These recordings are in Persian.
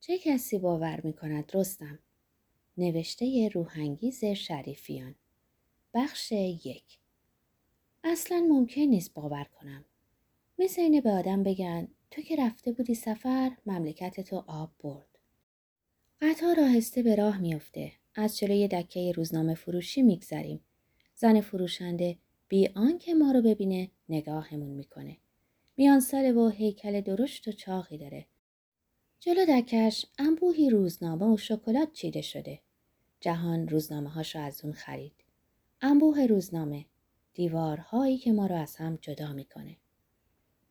چه کسی باور می کند رستم؟ نوشته روحانگیز شریفیان بخش یک اصلا ممکن نیست باور کنم. مثل اینه به آدم بگن تو که رفته بودی سفر مملکت تو آب برد. قطار آهسته به راه میافته. از جلوی دکه روزنامه فروشی میگذریم. زن فروشنده بی آنکه ما رو ببینه نگاهمون می‌کنه. میان سال و هیکل درشت و چاقی داره. جلو دکش انبوهی روزنامه و شکلات چیده شده. جهان روزنامه هاشو از اون خرید. انبوه روزنامه دیوارهایی که ما رو از هم جدا می‌کنه.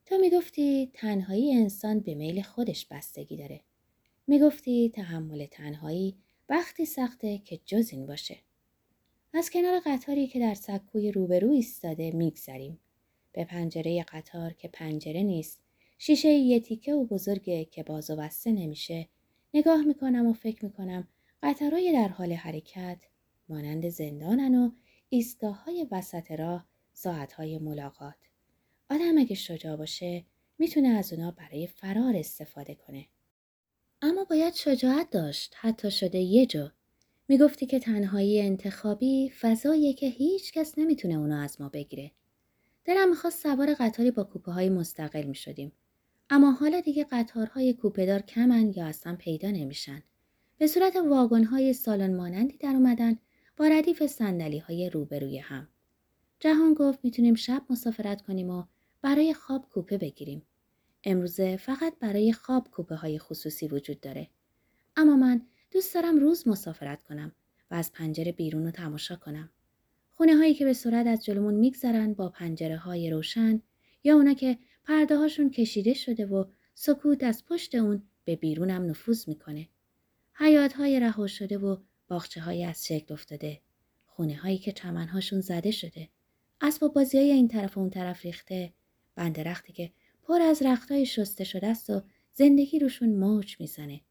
تو می‌گفتی تنهایی انسان به میل خودش بستگی داره. می‌گفتی تحمل تنهایی وقتی سخته که جز این باشه. از کنار قطاری که در سکوی روبرو ایستاده میگذریم. به پنجره قطار که پنجره نیست شیشه یه تیکه و بزرگه که باز و بسته نمیشه نگاه می‌کنم و فکر می‌کنم قطارای در حال حرکت مانند زندانن و ایستگاه های وسط راه ساعت های ملاقات. آدم اگه شجاع باشه می‌تونه از اونا برای فرار استفاده کنه. اما باید شجاعت داشت حتی شده یه جا. می‌گفتی که تنهایی انتخابی فضاییه که هیچ کس نمی‌تونه اونو از ما بگیره. دلم می‌خواست سوار قطاری با کوپه های مستقل می‌شدیم. اما حالا دیگه قطارهای کوپهدار کمن یا اصلا پیدا نمیشن. به صورت واگن های سالن مانندی در اومدن با ردیف سندلی های روبروی هم. جهان گفت می‌تونیم شب مسافرت کنیم و برای خواب کوپه بگیریم. امروزه فقط برای خواب کوپه های خصوصی وجود داره. اما من دوست دارم روز مسافرت کنم و از پنجره بیرون رو تماشا کنم. خونه هایی که به سرعت از جلومون میگذرن با پنجره های روشن یا اونا که پرده هاشون کشیده شده و سکوت از پشت اون به بیرونم نفوذ می‌کنه. حیات های رها شده و باخچه های از شکل افتاده. خونه هایی که چمنهاشون زده شده. اسباب بازی های این طرف و اون طرف ریخته. بند رختی که پر از رختای شسته شده است و زندگی روشون موج می‌زنه.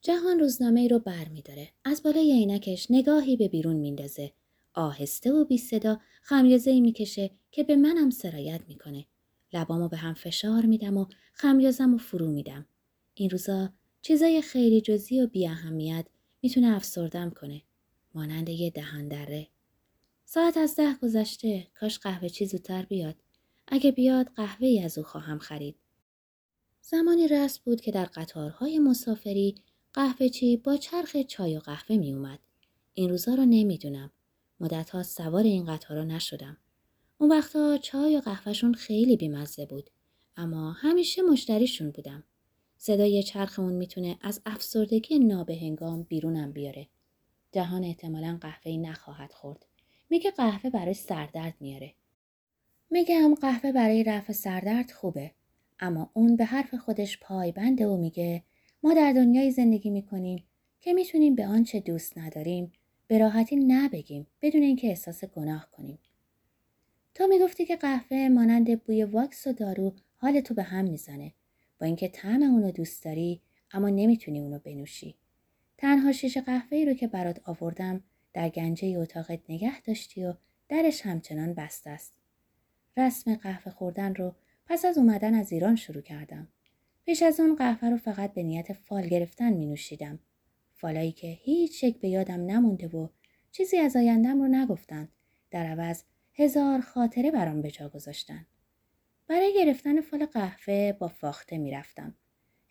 جهان روزنامه ای رو بر می داره. از بالای عینکش نگاهی به بیرون میندازه. آهسته و بی صدا خمیازه ای می‌کشه که به منم سرایت می‌کنه. لبامو به هم فشار میدم و خمیازم و فرو میدم. این روزا چیزای خیلی جزی و بی اهمیت می‌تونه افسردم کنه. مانند یه دهان دره. ساعت از ده گذشته کاش قهوه چی زودتر بیاد. اگه بیاد قهوه ای از او خواهم خرید. زمانی رست بود که در قطارهای مسافری قهوه چی با چرخ چای و قهوه می اومد. این روزا رو نمی‌دونم. مدت ها سوار این قطارا نشدم. اون وقتا چای و قهوهشون خیلی بیمزه بود. اما همیشه مشتریشون بودم. صدای چرخ اون می‌تونه از افسردگی نابهنگام بیرونم بیاره. جهان احتمالا قهوه‌ای نخواهد خورد. میگه قهوه برای سردرد میاره. میگم قهوه برای رفع سردرد خوبه. اما اون به حرف خودش پایبنده و میگه ما در دنیای زندگی می‌کنیم که می‌تونیم به آنچه دوست نداریم به راحتی نبگیم بدون اینکه احساس گناه کنیم. تو می‌گفتی که قهوه مانند بوی واکس و دارو حال تو به هم می‌زنه. با اینکه طعم اونو دوست داری اما نمی‌تونی اونو بنوشی. تنها شیشه قهوه رو که برات آوردم در گنجه اتاقت نگه داشتی و درش همچنان بسته است. رسم قهوه خوردن رو پس از اومدن از ایران شروع کردم. پیش از اون قهوه رو فقط به نیت فال گرفتن می نوشیدم. فالایی که هیچ شک به یادم نمونده و چیزی از آیندم رو نگفتن. در عوض هزار خاطره برام به جا گذاشتن. برای گرفتن فال قهوه با فاخته می‌رفتم.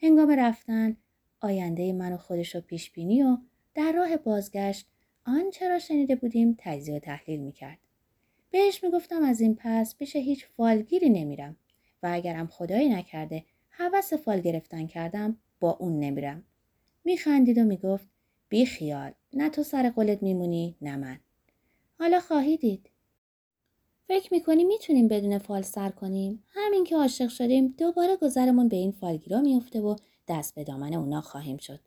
هنگام رفتن آینده من و خودش رو پیش بینی و در راه بازگشت آنچه را شنیده بودیم تجزیه و تحلیل می‌کرد. بهش می‌گفتم از این پس پیش هیچ فالگیری نمیرم و اگرم خدایی نکرده حوس فال گرفتن کردم با اون نمیرم. میخندید و می‌گفت بی خیال نه تو سر قولت میمونی نه من. حالا خواهی. فکر می‌کنی می‌تونیم بدون فال سر کنیم؟ همین که عاشق شدیم دوباره گذرمون به این فالگیرا میفته و دست به دامن اونا خواهیم شد.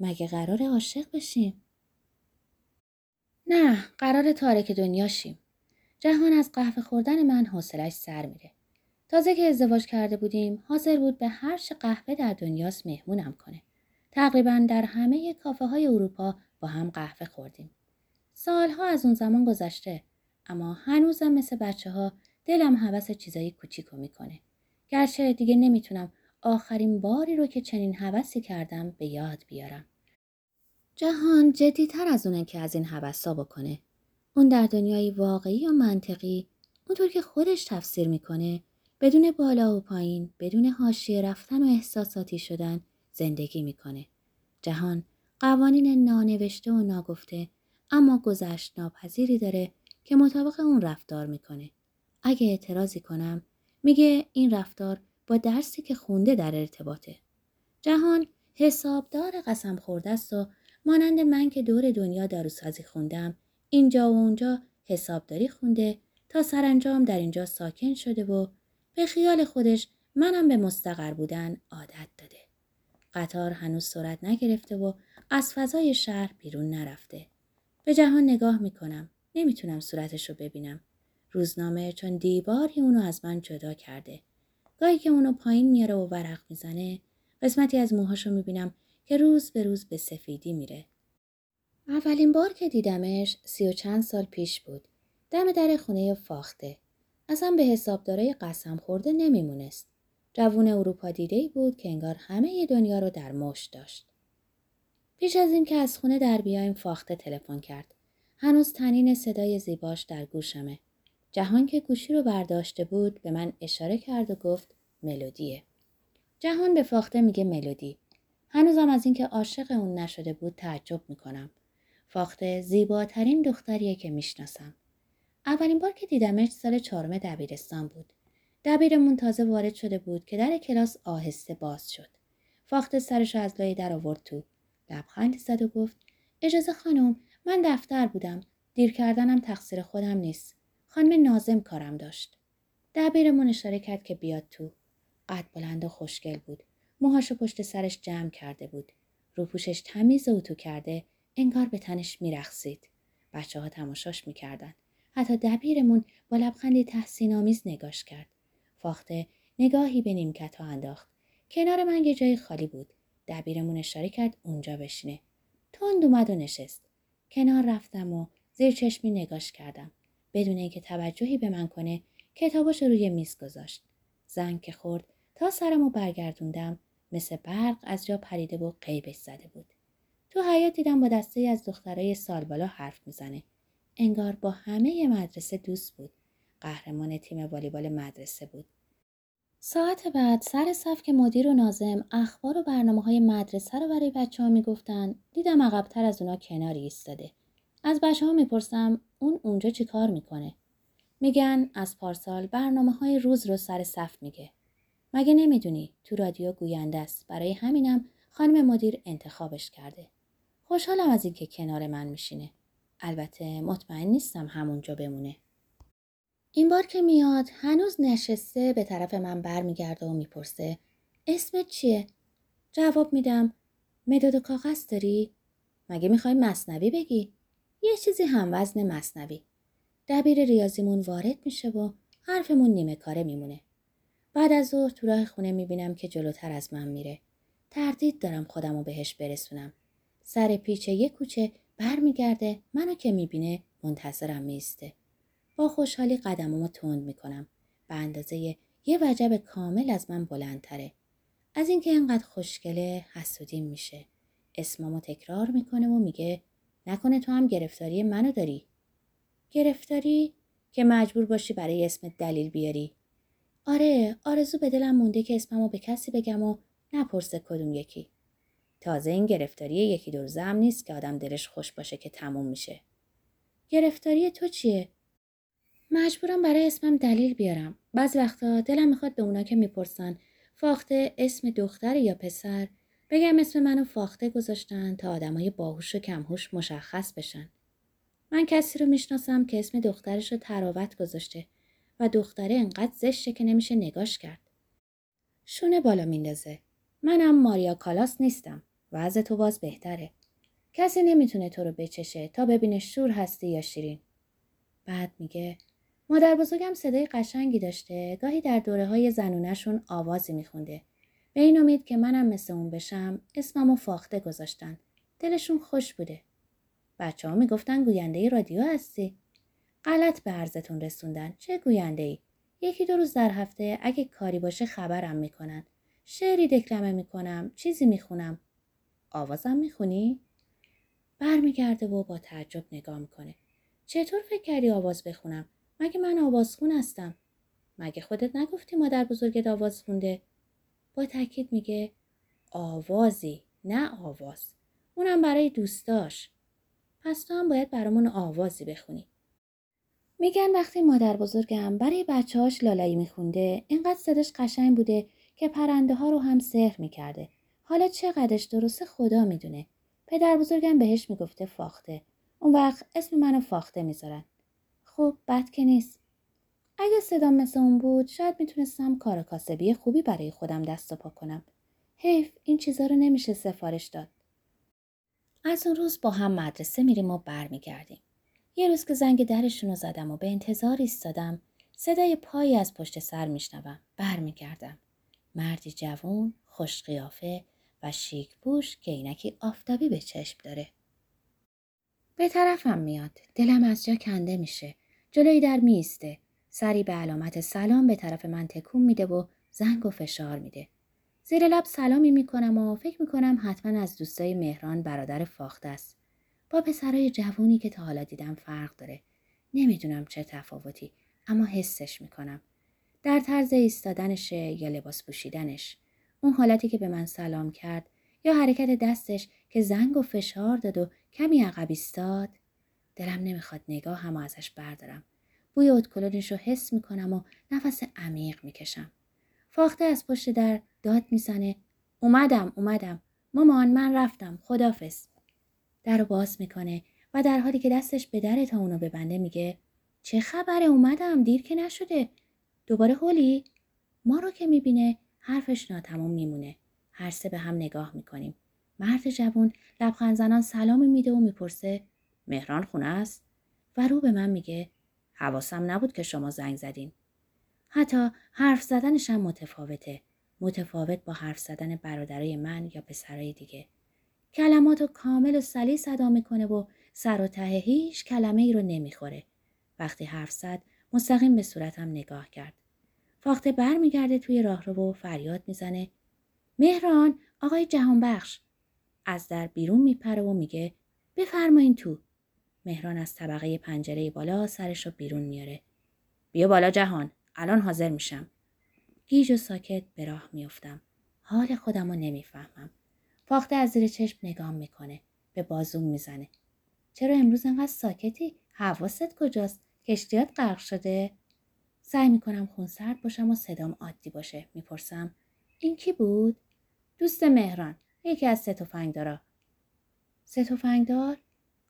مگه قرار عاشق بشیم؟ نه قرار تارک دنیا شیم. جهان از قهوه خوردن من حوصلش سر میره. تازه که ازدواج کرده بودیم حاضر بود به هر چه قهوه در دنیاست مهمونم کنه. تقریبا در همه کافه های اروپا با هم قهوه خوردیم. سالها از اون زمان گذشته اما هنوزم مثل بچه ها دلم حوس چیزایی کوچیکو می‌کنه. گرچه دیگه نمی‌تونم آخرین باری رو که چنین حوثی کردم به یاد بیارم. جهان جدیتر از اونه که از این حوثا بکنه. اون در دنیای واقعی و منطقی اونطور که خودش تفسیر می‌کنه بدون بالا و پایین بدون حاشیه رفتن و احساساتی شدن زندگی می‌کنه. جهان قوانین نانوشته و ناگفته اما گذشت ناپذیری داره که مطابق اون رفتار می‌کنه. اگه اعتراضی کنم میگه این رفتار با درسی که خونده در ارتباطه. جهان حسابدار قسم خورده است و مانند من که دور دنیا داروسازی خوندم اینجا و اونجا حسابداری خونده تا سرانجام در اینجا ساکن شده و به خیال خودش منم به مستقر بودن عادت داده. قطار هنوز سرعت نگرفته و از فضای شهر بیرون نرفته. به جهان نگاه می‌کنم. نمی‌تونم صورتش رو ببینم. روزنامه چون دیواری اونو از من جدا کرده. گاهی که اونو پایین میاره و ورق می‌زنه قسمتی از موهاشو می‌بینم که روز به روز به سفیدی میره. اولین بار که دیدمش سی و چند سال پیش بود. دم در خونه فاخته. اصلا به حسابدارای قسم خورده نمیمونست. جوون اروپا دیده بود که انگار همه دنیا رو در مشت داشت. پیش از اینکه از خونه در بیایم فاخته تلفن کرد. هنوز تنین صدای زیباش در گوشمه. جهان که گوشی رو برداشته بود به من اشاره کرد و گفت ملودیه. جهان به فاخته میگه ملودی. هنوزم از اینکه عاشق اون نشده بود تعجب می‌کنم. فاخته زیباترین دختریه که می‌شناسم. اولین بار که دیدمش سال چهارم دبیرستان بود. دبیرمون تازه وارد شده بود که در کلاس آهسته باز شد. فاخته سرش از لای در آورد تو. لبخندی زد و گفت اجازه خانم من دفتر بودم. دیر کردنم تقصیر خودم نیست. خانم نازم کارم داشت. دبیرمون اشاره کرد که بیاد تو. قد بلند و خوشگل بود. موهاشو پشت سرش جمع کرده بود. روپوشش تمیز و اتو کرده انگار به تنش میرخسید. بچه ها تماشاش می‌کردن. حتی دبیرمون با لبخندی تحسین آمیز نگاش کرد. فاخته نگاهی به نیمکت ها انداخت. کنار من یه جای خالی بود. دبیرمون اشاره کرد اونجا بشینه. تند اومد و نشست. کنار رفتم و زیر چشمی نگاش کردم. بدون اینکه توجهی به من کنه کتاباش روی میز گذاشت. زنگ که خورد تا سرمو برگردوندم مثل برق از جا پریده و قیبش زده بود. تو حیات دیدم با دسته از دخترای سالبالا حرف می‌زنه. انگار با همه مدرسه دوست بود. قهرمان تیم والیبال مدرسه بود. ساعت بعد سر صف که مدیر و نازم اخبار و برنامه های مدرسه رو برای بچه ها می‌گفتن دیدم عقبتر از اونا کناری ایستاده. از بچه ها می‌پرسم اون اونجا چی کار می‌کنه؟ میگن از پارسال برنامه های روز رو سر صف میگه. مگه نمی‌دونی تو رادیو گوینده است برای همینم خانم مدیر انتخابش کرده. خوشحالم از اینکه کنار من میشینه. البته مطمئن نیستم همونجا بمونه. این بار که میاد هنوز نشسته به طرف من برمیگرده و می‌پرسه اسمت چیه؟ جواب میدم مداد و کاغذ داری؟ مگه می‌خوای مصنوی بگی؟ یه چیزی هم وزن مصنوی. دبیر ریاضیمون وارد میشه و حرفمون نیمه کاره میمونه. بعد از ظهر تو راه خونه می‌بینم که جلوتر از من میره. تردید دارم خودم رو بهش برسونم. سر پیچه یه کوچه برمیگرده منو که می‌بینه منتظرم میسته. با خوشحالی قدممو تند می‌کنم. به اندازه یه وجب کامل از من بلندتره. از اینکه اینقدر خوشگله حسودیم میشه. اسممو تکرار می‌کنه و میگه نکنه تو هم گرفتاری منو داری. گرفتاری که مجبور باشی برای اسم دلیل بیاری. آره آرزو به دلم مونده که اسممو به کسی بگم و نپرسه کدوم یکی. تازه این گرفتاری یکی دو هم نیست که آدم دلش خوش باشه که تموم میشه. گرفتاری تو چیه؟ مجبورم برای اسمم دلیل بیارم. بعض وقتا دلم می‌خواد به اونا که می‌پرسن فاخته اسم دختر یا پسر بگم اسم منو فاخته گذاشتن تا آدمای باهوش و کمهوش مشخص بشن. من کسی رو می‌شناسم که اسم دخترش رو تراوت گذاشته و دختره انقدر زشته که نمیشه نگاش کرد. شونه بالا میندازه. منم ماریا کالاس نیستم. وضع تو باز بهتره. کسی نمی‌تونه تو رو بچشه تا ببینه شور هستی یا شیرین. بعد میگه مادر بزرگم صدای قشنگی داشته گاهی در دوره های زنونشون آوازی میخونده. به این امید که منم مثل اون بشم اسممو فاخته گذاشتن. دلشون خوش بوده. بچه ها می‌گفتن گوینده رادیو هستی. غلط به عرضتون رسوندن. چه گوینده ای؟ یکی دو روز در هفته اگه کاری باشه خبرم می‌کنن. شعری دکلمه می‌کنم چیزی می‌خونم آوازم می‌خونی برمیگرده و با تعجب نگاه می‌کنه چطور فکر کردی آواز بخونم مگه من آوازخون هستم؟ مگه خودت نگفتی مادر بزرگت آواز خونده؟ با تاکید میگه آوازی نه آواز. اونم برای دوستاش پس تو هم باید برامون آوازی بخونی. میگن وقتی مادر بزرگم برای بچه‌هاش لالایی میخونده اینقدر صداش قشنگ بوده که پرنده ها رو هم سحر می‌کرده. حالا چقدرش درسته خدا می‌دونه. پدر بزرگم بهش می‌گفته فاخته. اون وقت اسم منو فاخته می‌ذارن. خب بد که نیست. اگه صدام مثل اون بود شاید می‌تونستم کار کاسبی خوبی برای خودم دست و پا کنم. حیف این چیزا رو نمیشه سفارش داد. از اون روز با هم مدرسه میریم و برمیگردیم. یه روز که زنگ درشون رو زدم و به انتظار ایستادم صدای پایی از پشت سر میشنوم. برمیگردم. مردی جوون خوش قیافه و شیک پوش که اینکی آفتابی به چشم داره. به طرفم میاد. دلم از جا کنده میشه. جلوی در میسته سری به علامت سلام به طرف من تکون میده و زنگ و فشار میده. زیر لب سلامی می‌کنم و فکر می‌کنم حتما از دوستای مهران برادر فاخته است. با پسرای جوونی که تا حالا دیدم فرق داره. نمی‌دونم چه تفاوتی اما حسش می‌کنم. در طرز ایستادنشه یا لباس پوشیدنش. اون حالتی که به من سلام کرد یا حرکت دستش که زنگ و فشار داد و کمی عقب ایستاد دلم نمی‌خواد نگاه هم ازش بردارم. بوی اتکلونش رو حس می‌کنم و نفس عمیق می‌کشم. فاخته از پشت در داد می‌زنه اومدم اومدم. مامان من رفتم. خدافز در رو باز می‌کنه و در حالی که دستش به در تا اونو ببنده میگه چه خبره؟ اومدم. دیر که نشده. دوباره هولی؟ ما رو که می‌بینه. حرفش ناتموم میمونه. هر سه به هم نگاه می‌کنیم. مرد جوون لبخند زنان سلامی میده و می‌پرسه مهران خونه است؟ و رو به من میگه حواسم نبود که شما زنگ زدین. حتی حرف زدنش هم متفاوته. متفاوت با حرف زدن برادرای من یا پسرای دیگه. کلمات رو کامل و سلیس ادا می‌کنه و سر و ته هیچ کلمه ای رو نمی‌خوره. وقتی حرف زد مستقیم به صورتم نگاه کرد. فاخته بر میگرده توی راهرو و فریاد می‌زنه. مهران آقای جهانبخش. از در بیرون میپره و میگه بفرمایین تو. مهران از طبقه پنجره بالا سرش رو بیرون میاره. بیا بالا جهان الان حاضر میشم. گیج و ساکت به راه میافتم. حال خودم رو نمی‌فهمم. فاخته از زیر چشم نگام می‌کنه به بازوم می‌زنه. چرا امروز انقدر ساکتی؟ حواست کجاست؟ کشتیات غرق شده؟ سعی می‌کنم خونسرد باشم و صدام عادی باشه. می‌پرسم این کی بود؟ دوست مهران یکی از سه تفنگدارا سه تفنگدار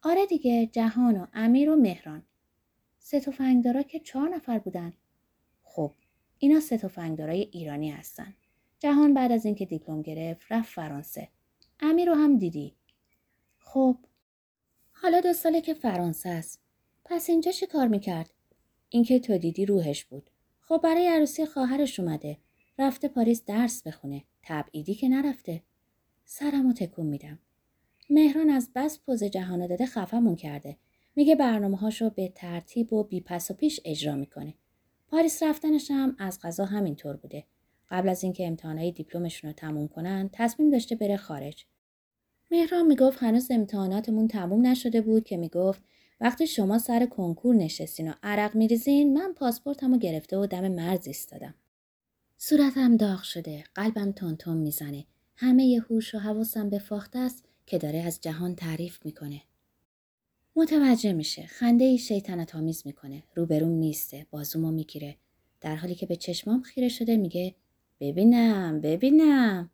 آره دیگه جهان و امیر و مهران. سه تفنگدارا که چهار نفر بودن. خب اینا سه تفنگدارای ایرانی هستن. جهان بعد از اینکه دیپلم گرفت رفت فرانسه. امیر رو هم دیدی. خب حالا دو ساله که فرانسه است. پس اینجا چی کار می‌کرد؟ اینکه تو دیدی روحش بود. خب برای عروسی خواهرش اومده. رفته پاریس درس بخونه. تبعیدی که نرفته. سرم و تکون میدم. مهران از بس پوز جهانو داده خفمون کرده. میگه برنامه هاشو به ترتیب و بی پس و پیش اجرا می‌کنه. پاریس رفتنش هم از غذا همینطور بوده. قبل از اینکه امتحانای دیپلمشون رو تموم کنن تصمیم داشته بره خارج. مهران می‌گفت هنوز امتحاناتمون تموم نشده بود که می‌گفت وقتی شما سر کنکور نشستین و عرق میریزین من پاسپورتمو گرفته و دم مرز ایستادم. صورتم داغ شده. قلبم تون می‌زنه. همه هوش و حواسم به فاخته است. که داره از جهان تعریف می‌کنه. متوجه میشه. خنده ای شیطنت آمیز می‌کنه. روبرون میسته بازومو می‌گیره. در حالی که به چشمام خیره شده میگه ببینم ببینم.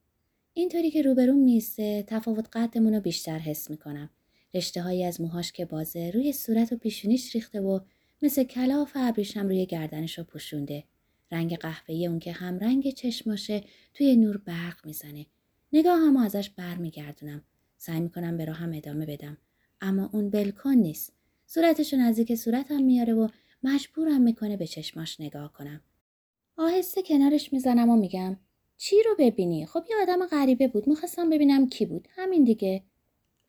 اینطوری که روبرون میسته تفاوت قدمون رو بیشتر حس می‌کنم. رشته هایی از موهاش که بازه روی صورت و پیشونیش ریخته و مثل کلاف ابریشم روی گردنش رو پوشونده. رنگ قهوه‌ای اون که هم رنگ چشماشه توی نور برق می‌زنه. نگاه هم ازش برمیگردونم. سعی می‌کنم به راهم ادامه بدم. اما اون بلکن نیست. صورتشو نزدیک صورتم میاره و مجبورم می‌کنه به چشماش نگاه کنم. آهسته کنارش می‌زنم و میگم چی رو ببینی؟ خب یه آدم غریبه بود. می‌خواستم ببینم کی بود. همین دیگه.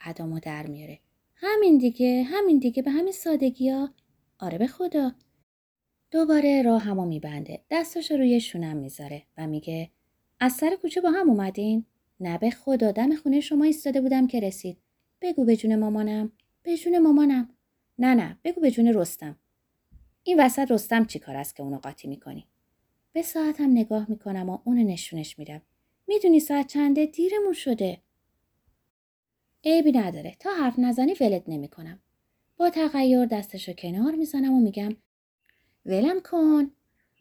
ادامو در میاره. همین دیگه همین دیگه. به همین سادگی ها آره به خدا. دوباره راه همو میبنده. دستش روی شونم می‌ذاره و میگه از سر کوچه با هم اومدین؟ نه به خدا دم خونه شما ایستاده بودم که رسید. بگو به جون مامانم. به جون مامانم. نه نه بگو به جون رستم. این وسط رستم چی کار است که اونو قاطی می‌کنی؟ به ساعتم نگاه می‌کنم و اونو نشونش میدم. می‌دونی ساعت چنده دیرمون شده. عیبی نداره تا حرف نزنی ولت نمی‌کنم. با تغییر دستشو کنار می‌زنم و میگم ولم کن.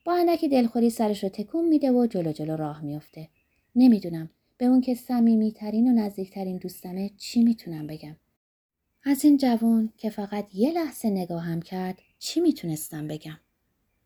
با اندکی دلخوری سرشو تکون میده و جلو جلو راه میفته. نمی‌دونم به اون که صمیمیترین و نزدیکترین دوستمه چی می‌تونم بگم. از این جوان که فقط یه لحظه نگاهم کرد چی می‌تونستم بگم؟